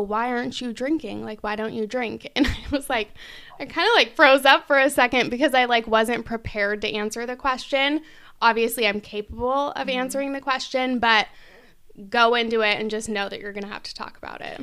"Oh, why aren't you drinking? Like, why don't you drink?" And I was like, I kind of like froze up for a second because I like wasn't prepared to answer the question. Obviously, I'm capable of Mm-hmm. answering the question, but go into it and just know that you're going to have to talk about it.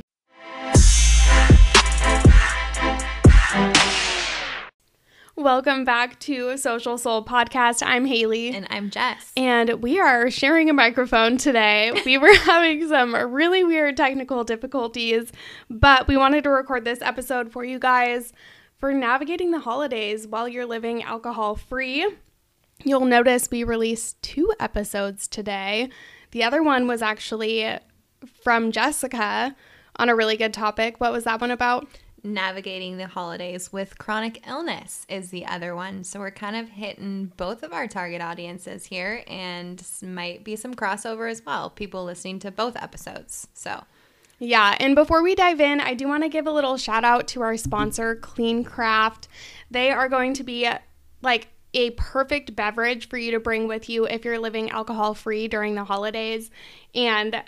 Welcome back to Social Soul Podcast. I'm Haley. And I'm Jess. And we are sharing a microphone today. We were having some really weird technical difficulties, but we wanted to record this episode for you guys for navigating the holidays while you're living alcohol free. You'll notice we released two episodes today. The other one was actually from Jessica on a really good topic. What was that one about? Navigating the holidays with chronic illness is the other one. So we're kind of hitting both of our target audiences here and might be some crossover as well. People listening to both episodes. So Yeah, and before we dive in, I do want to give a little shout out to our sponsor, Clean Craft. They are going to be like a perfect beverage for you to bring with you if you're living alcohol free during the holidays. And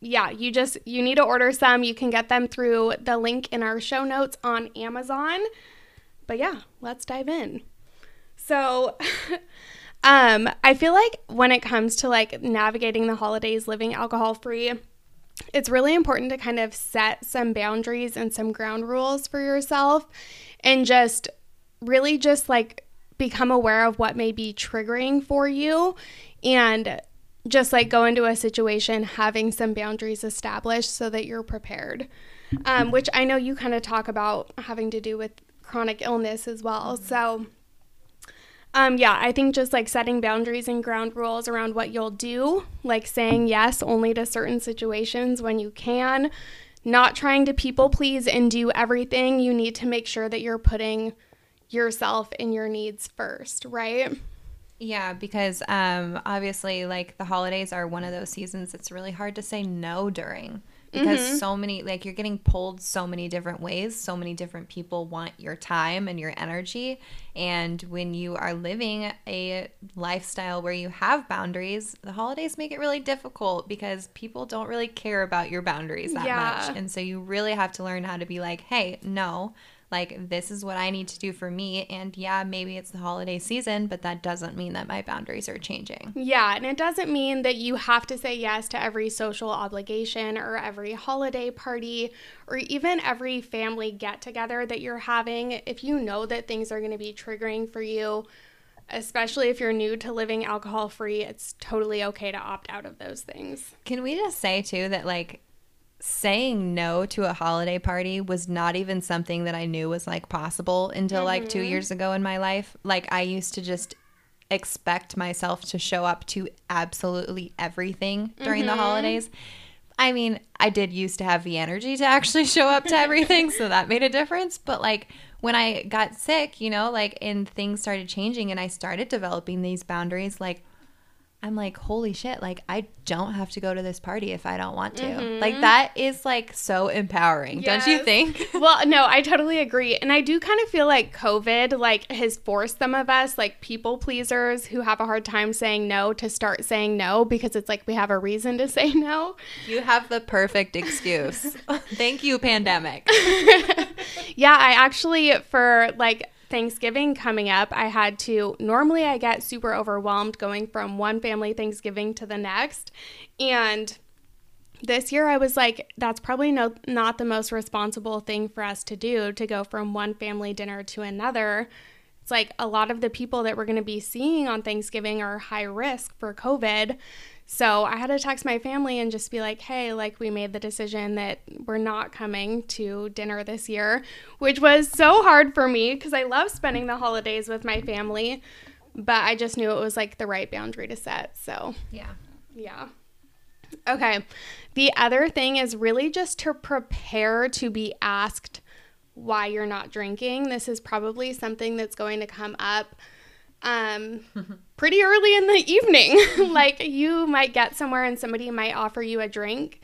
yeah, you just you need to order some. You can get them through the link in our show notes on Amazon. But yeah, let's dive in. So um I feel like when it comes to like navigating the holidays living alcohol free, it's really important to kind of set some boundaries and some ground rules for yourself and just really just like become aware of what may be triggering for you and just like go into a situation having some boundaries established so that you're prepared um, which i know you kind of talk about having to do with chronic illness as well so um, yeah, I think just like setting boundaries and ground rules around what you'll do, like saying yes only to certain situations when you can, not trying to people please and do everything. You need to make sure that you're putting yourself and your needs first, right? Yeah, because um, obviously, like the holidays are one of those seasons it's really hard to say no during because so many, like you're getting pulled so many different ways. So many different people want your time and your energy. And when you are living a lifestyle where you have boundaries, the holidays make it really difficult because people don't really care about your boundaries that Yeah. much. And so you really have to learn how to be like, hey, no. Like, this is what I need to do for me. And yeah, maybe it's the holiday season, but that doesn't mean that my boundaries are changing. Yeah, and it doesn't mean that you have to say yes to every social obligation or every holiday party or even every family get together that you're having. If you know that things are going to be triggering for you, especially if you're new to living alcohol free, it's totally okay to opt out of those things. Can we just say, too, that like saying no to a holiday party was not even something that I knew was like possible until like two mm-hmm. years ago in my life? Like, I used to just expect myself to show up to absolutely everything during the mm-hmm. holidays. I mean, I did used to have the energy to actually show up to everything, so that made a difference. But like when I got sick, you know, like and things started changing and I started developing these boundaries, like I'm like, holy shit, like I don't have to go to this party if I don't want to. Like mm-hmm. that is like so empowering, don't you think? well, no, I totally agree. And I do kind of feel like COVID like has forced some of us like people pleasers who have a hard time saying no to start saying no because it's like we have a reason to say no. You have the perfect excuse. Thank you, pandemic. Yeah, I actually for like Thanksgiving coming up, I had to normally I get super overwhelmed going from one family Thanksgiving to the next. And this year I was like that's probably no not the most responsible thing for us to do to go from one family dinner to another. It's like a lot of the people that we're going to be seeing on Thanksgiving are high risk for COVID. So I had to text my family and just be like, hey, like we made the decision that we're not coming to dinner this year, which was so hard for me because I love spending the holidays with my family. But I just knew it was like the right boundary to set. So Yeah. yeah. Okay. The other thing is really just to prepare to be asked why you're not drinking. This is probably something that's going to come up um, pretty early in the evening. like you might get somewhere and somebody might offer you a drink.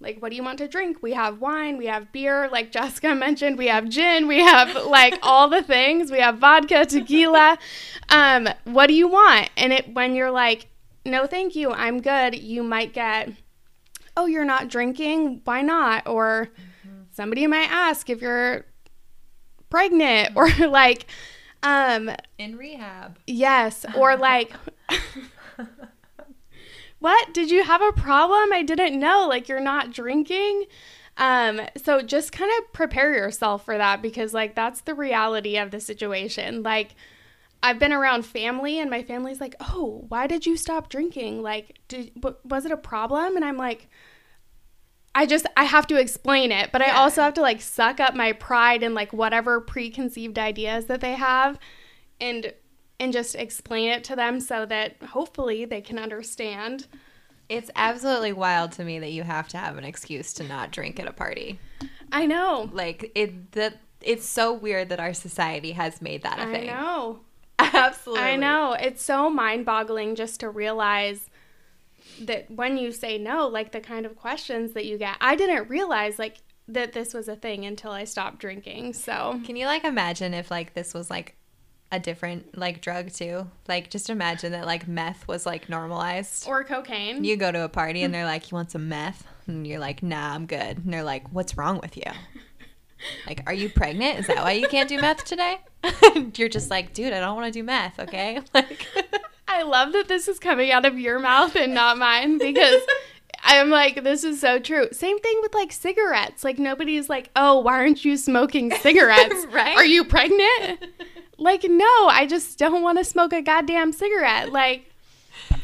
Like, what do you want to drink? We have wine, we have beer, like Jessica mentioned, we have gin, we have like all the things. We have vodka, tequila. Um, what do you want? And it when you're like, no, thank you, I'm good, you might get, oh, you're not drinking? Why not? Or somebody might ask if you're pregnant or like um In rehab. yes or like what? Did you have a problem? I didn't know like you're not drinking? Um so just kind of prepare yourself for that because like that's the reality of the situation. Like i've been around family and my family's like oh why did you stop drinking? Like did was it a problem? And i'm like I just I have to explain it, but I also have to like suck up my pride and like whatever preconceived ideas that they have and and just explain it to them so that hopefully they can understand. It's absolutely wild to me that you have to have an excuse to not drink at a party. I know. Like it that it's so weird that our society has made that a I thing. I know. Absolutely. I know. It's so mind-boggling just to realize that when you say no, like the kind of questions that you get. I didn't realize like that this was a thing until I stopped drinking. So, Can you like imagine if like this was like a different like drug too? Like just imagine that like meth was like normalized. or cocaine. You go to a party and they're like, "You want some meth?" And you're like, "Nah, I'm good." And they're like, "What's wrong with you?" Like, are you pregnant? Is that why you can't do meth today? you're just like, dude, I don't want to do meth, okay? Like, I love that this is coming out of your mouth and not mine because I'm like, this is so true. Same thing with like cigarettes. Like, nobody's like, oh, why aren't you smoking cigarettes? Right. Are you pregnant? like, no, I just don't want to smoke a goddamn cigarette. Like,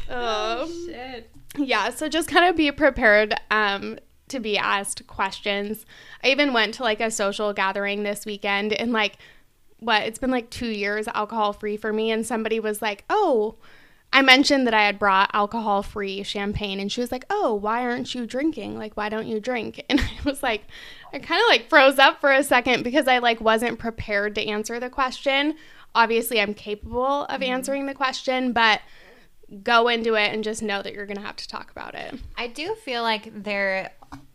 oh, shit. yeah. So just kind of be prepared um, to be asked questions. I even went to like a social gathering this weekend and like, what it's been like two years alcohol free for me and somebody was like oh i mentioned that i had brought alcohol free champagne and she was like oh why aren't you drinking? Like why don't you drink? And i was like i kind of like froze up for a second because i like wasn't prepared to answer the question. Obviously i'm capable of answering the question but go into it and just know that you're gonna have to talk about it. I do feel like they're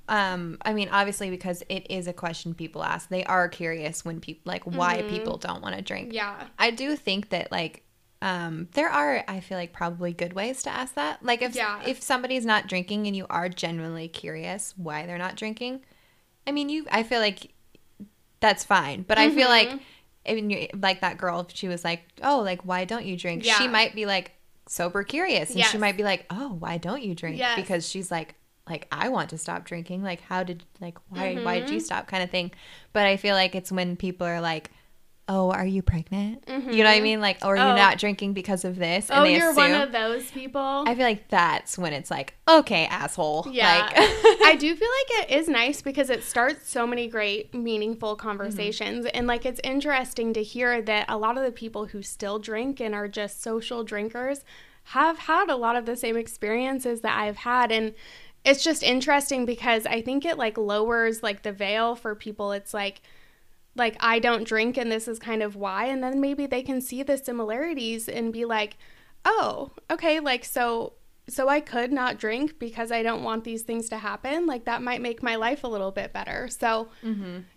um I mean obviously because it is a question people ask. They are curious when people like why people don't want to drink. yeah. I do think that like um there are I feel like probably good ways to ask that. Like if Yeah. if somebody's not drinking and you are genuinely curious why they're not drinking, I mean you I feel like that's fine. But I feel like I mean you like that girl she was like, "Oh, like why don't you drink?" She might be like sober curious and Yes. she might be like, "Oh, why don't you drink?" Yes. because she's like like I want to stop drinking. Like how did like why why Mm-hmm. did you stop kind of thing. But I feel like it's when people are like, "Oh, are you pregnant?" You know what I mm-hmm. mean? Like, or are Oh. you not drinking because of this? oh they you're assume. one of those people I feel like that's when it's like, okay, asshole. Yeah. Like, I do feel like it is nice because it starts so many great, meaningful conversations. Mm-hmm. And like it's interesting to hear that a lot of the people who still drink and are just social drinkers have had a lot of the same experiences that I've had. And it's just interesting because I think it like lowers like the veil for people. It's like, like I don't drink and this is kind of why. And then maybe they can see the similarities and be like, oh, okay, like so so I could not drink because I don't want these things to happen. Like that might make my life a little bit better. So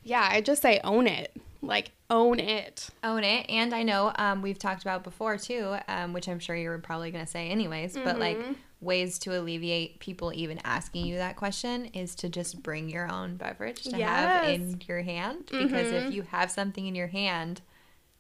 yeah, I just say own it. Like own it. own it. And I know um, we've talked about before too, um, which I'm sure you were probably going to say anyways, but like Mm-hmm. Ways to alleviate people even asking you that question is to just bring your own beverage to have in your hand. Because Mhm. if you have something in your hand,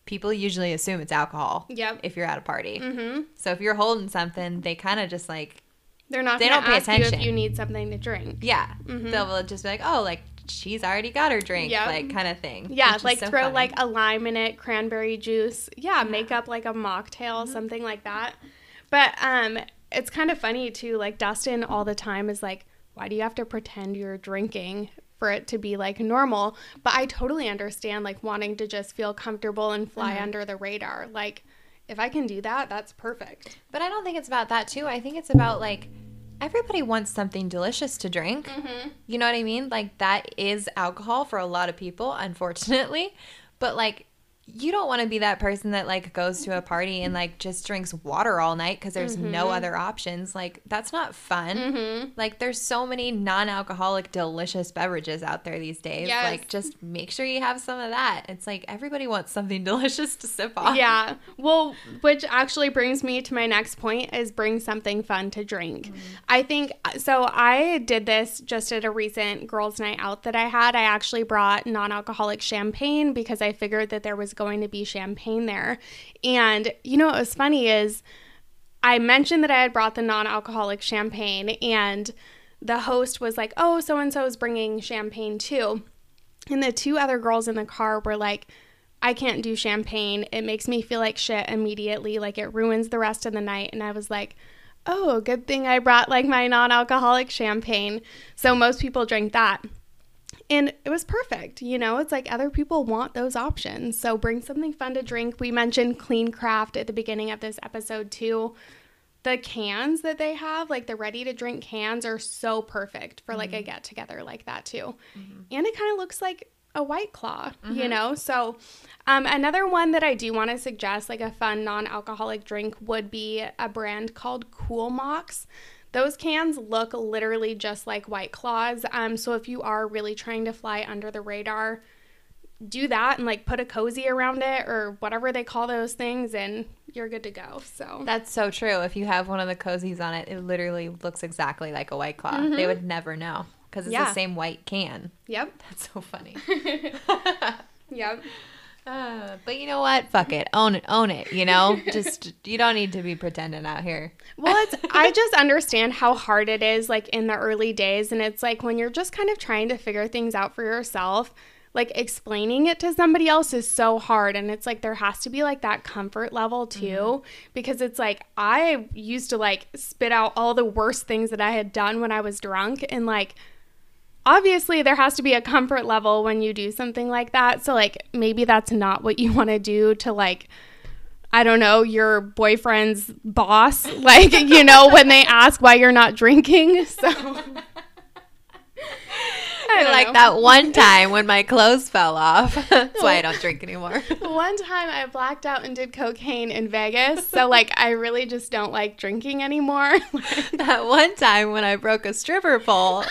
people usually assume it's alcohol Yep. if you're at a party. Mhm. So if you're holding something, they kind of just like, They're not They don't pay ask you attention. if you need something to drink. yeah, Mhm. they'll just be like, oh, like she's already got her drink, Yep. like kind of thing. Yeah, like so throw funny. like a lime in it, cranberry juice. Yeah, make up like a mocktail, something like that. But um it's kind of funny too, like Dustin all the time is like, Why do you have to pretend you're drinking for it to be like normal? But I totally understand like wanting to just feel comfortable and fly under the radar. Like if I can do that, that's perfect. But I don't think it's about that too. I think it's about like everybody wants something delicious to drink. Mm-hmm. You know what I mean? Like that is alcohol for a lot of people, unfortunately. But like you don't want to be that person that like goes to a party and like just drinks water all night because there's Mm-hmm. no other options. Like that's not fun. Mm-hmm. Like there's so many non-alcoholic delicious beverages out there these days. Yes. Like just make sure you have some of that. It's like everybody wants something delicious to sip on. Yeah. Well, which actually brings me to my next point is bring something fun to drink. Mm-hmm. I think uh, so I did this just at a recent girls night out that I had. I actually brought non-alcoholic champagne because I figured that there was going to be champagne there. And you know what was funny is I mentioned that I had brought the non-alcoholic champagne and the host was like, "Oh, so and so is bringing champagne too." And the two other girls in the car were like, I can't do champagne. It makes me feel like shit immediately. Like it ruins the rest of the night. And I was like, oh, good thing I brought like my non alcoholic champagne. So most people drink that. And it was perfect. You know, it's like other people want those options. So bring something fun to drink. We mentioned Clean Craft at the beginning of this episode too. The cans that they have, like the ready to drink cans, are so perfect for like a mm-hmm. get together like that too. Mm-hmm. And it kind of looks like a white claw, you mm-hmm. know? So, um, another one that I do want to suggest, like a fun non alcoholic drink, would be a brand called Cool Mox. Those cans look literally just like White Claws. Um, so if you are really trying to fly under the radar, do that and like put a cozy around it or whatever they call those things, and you're good to go. So That's so true. If you have one of the cozies on it, it literally looks exactly like a white claw. They would never know because it's Mm-hmm. Yeah. the same white can. yep, That's so funny. yep. Uh, but you know what? Fuck it. Own it. Own it. You know, just you don't need to be pretending out here. Well, it's, I just understand how hard it is, like in the early days. And it's like when you're just kind of trying to figure things out for yourself, like explaining it to somebody else is so hard. And it's like there has to be like that comfort level too, because it's like I used to like spit out all the worst things that I had done when I was drunk. And like, obviously there has to be a comfort level when you do something like that. So like maybe that's not what you want to do to like I don't know, your boyfriend's boss, like, you know, when they ask why you're not drinking. So Like know. that one time when my clothes fell off. That's why I don't drink anymore. One time I blacked out and did cocaine in Vegas. So like I really just don't like drinking anymore. that one time when I broke a stripper pole.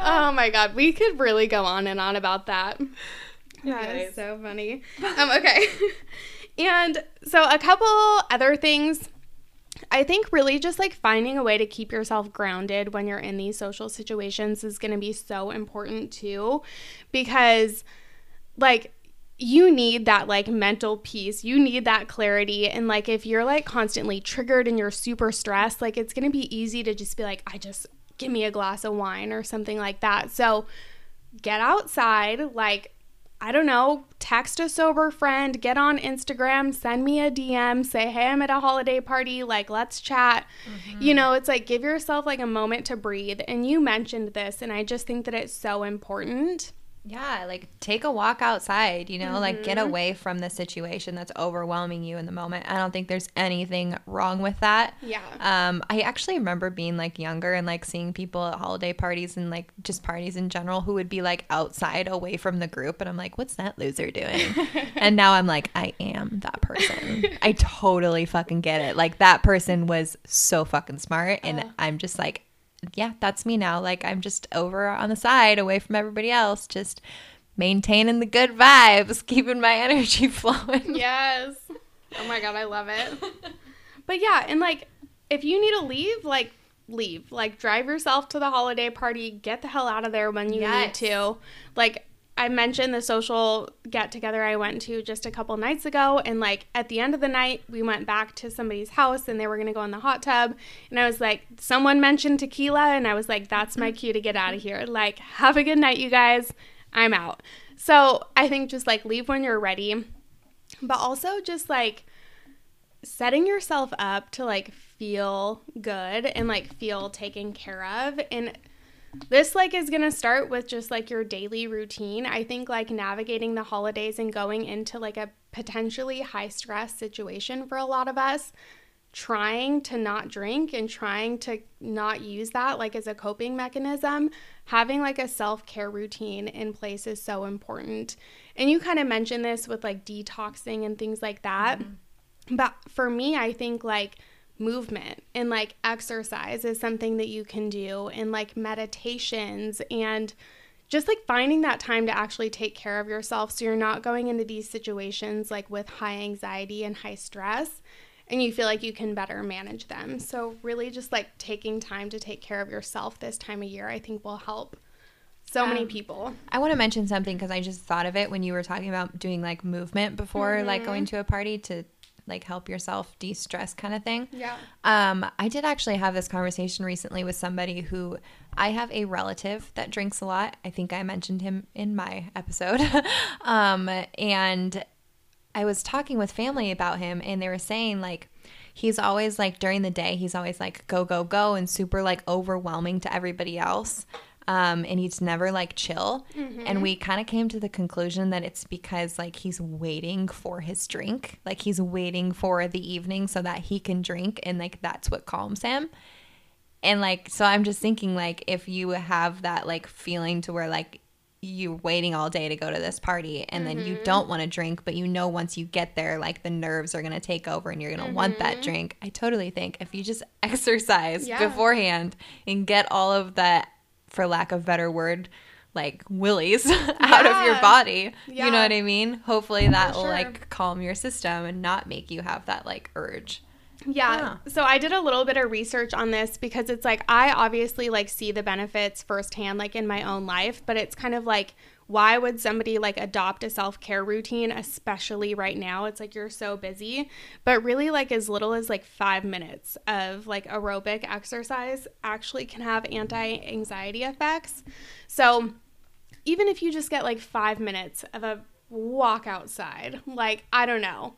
oh my god, we could really go on and on about that. That Anyways. is so funny. Um, okay. and so a couple other things. I think really just like finding a way to keep yourself grounded when you're in these social situations is going to be so important too because like you need that like mental peace. You need that clarity and like if you're like constantly triggered and you're super stressed, like it's going to be easy to just be like I just give me a glass of wine or something like that. So get outside, like I don't know, text a sober friend, get on Instagram, send me a DM, say, hey, I'm at a holiday party, like, let's chat. Mm-hmm. You know, it's like give yourself like a moment to breathe. And you mentioned this, and I just think that it's so important. Yeah, like take a walk outside, you know, like get away from the situation that's overwhelming you in the moment. I don't think there's anything wrong with that. Yeah. Um, I actually remember being like younger and like seeing people at holiday parties and like just parties in general who would be like outside away from the group. And I'm like, what's that loser doing? and now I'm like, I am that person. I totally fucking get it. Like that person was so fucking smart. And I'm just like, yeah, that's me now. Like I'm just over on the side away from everybody else, just maintaining the good vibes, keeping my energy flowing. Yes. Oh my God, I love it. But yeah, and like if you need to leave, like, leave. Like, drive yourself to the holiday party, get the hell out of there when you Yes. need to. Like, I mentioned the social get together I went to just a couple nights ago. And like at the end of the night, we went back to somebody's house and they were going to go in the hot tub. And I was like, someone mentioned tequila. And I was like, that's my cue to get out of mm-hmm. here. Like, have a good night, you guys. I'm out. So I think just like leave when you're ready. But also just like setting yourself up to like feel good and like feel taken care of. And this like is going to start with just like your daily routine. I think like navigating the holidays and going into like a potentially high stress situation for a lot of us trying to not drink and trying to not use that like as a coping mechanism, having like a self-care routine in place is so important. And you kind of mentioned this with like detoxing and things like that. Mm-hmm. But for me, I think like movement and like exercise is something that you can do and like meditations and just like finding that time to actually take care of yourself so you're not going into these situations like with high anxiety and high stress and you feel like you can better manage them. So really just like taking time to take care of yourself this time of year I think will help so um, many people. I want to mention something because I just thought of it when you were talking about doing like movement before mm-hmm. like going to a party to like help yourself de-stress kind of thing. Yeah. Um, I did actually have this conversation recently with somebody who I have a relative that drinks a lot. I think I mentioned him in my episode. um, and I was talking with family about him and they were saying like he's always like during the day he's always like go go go and super like overwhelming to everybody else um, and he's never like chill. Mm-hmm. And we kind of came to the conclusion that it's because like he's waiting for his drink, like he's waiting for the evening so that he can drink, and like that's what calms him. And like, so I'm just thinking, like, if you have that like feeling to where like you're waiting all day to go to this party and mm-hmm. then you mm-hmm. don't want to drink but you know once you get there like the nerves are going to take over and you're going to mm-hmm. want that mm-hmm. drink i totally think if you just exercise yeah. beforehand and get all of that for lack of better word, like willies out of your body. Yeah. You know what I mean? Hopefully that will like calm your system and not make you have that like urge. Yeah. yeah. So I did a little bit of research on this because it's like I obviously like see the benefits firsthand like in my own life, but it's kind of like why would somebody like adopt a self-care routine especially right now? It's like you're so busy. But really like as little as like 5 minutes of like aerobic exercise actually can have anti-anxiety effects. So even if you just get like 5 minutes of a walk outside like i don't know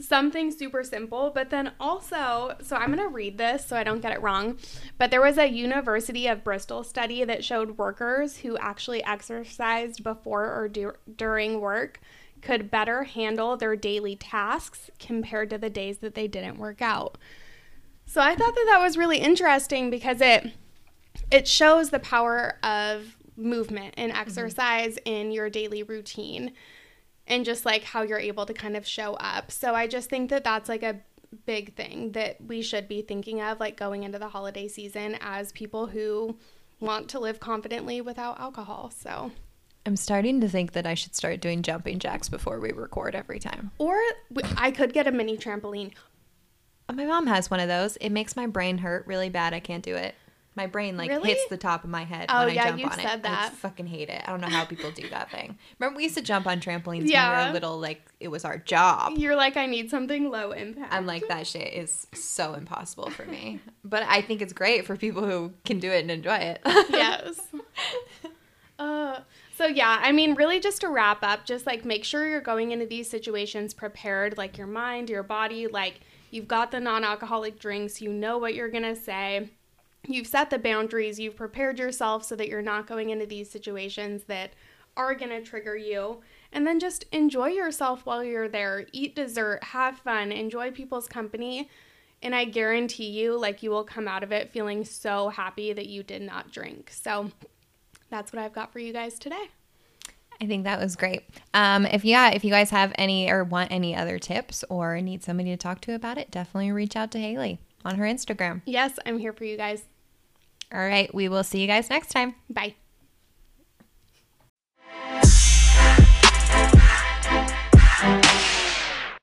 something super simple, but then also, so I'm going to read this so I don't get it wrong, but there was a University of Bristol study that showed workers who actually exercised before or du- during work could better handle their daily tasks compared to the days that they didn't work out. So I thought that that was really interesting because it it shows the power of movement and mm-hmm. exercise mm-hmm. in your daily routine and just like how you're able to kind of show up. So I just think that that's like a big thing that we should be thinking of like going into the holiday season as people who want to live confidently without alcohol. So I'm starting to think that I should start doing jumping jacks before we record every time. Or I could get a mini trampoline. My mom has one of those. It makes my brain hurt really bad. I can't do it. My brain like really? hits the top of my head oh, when yeah, I jump on it. That. I fucking hate it. I don't know how people do that thing. Remember we used to jump on trampolines yeah. when we were little, like it was our job. You're like, I need something low impact. I'm like, that shit is so impossible for me. but I think it's great for people who can do it and enjoy it. yes. Uh so yeah, I mean really just to wrap up, just like make sure you're going into these situations prepared, like your mind, your body, like you've got the non-alcoholic drinks, you know what you're going to say you've set the boundaries, you've prepared yourself so that you're not going into these situations that are going to trigger you. And then just enjoy yourself while you're there. Eat dessert, have fun, enjoy people's company. And I guarantee you, like, you will come out of it feeling so happy that you did not drink. So that's what I've got for you guys today. I think that was great. Um, if yeah, if you guys have any or want any other tips or need somebody to talk to about it, definitely reach out to Haley on her Instagram. Yes, I'm here for you guys. All right. We will see you guys next time. Bye.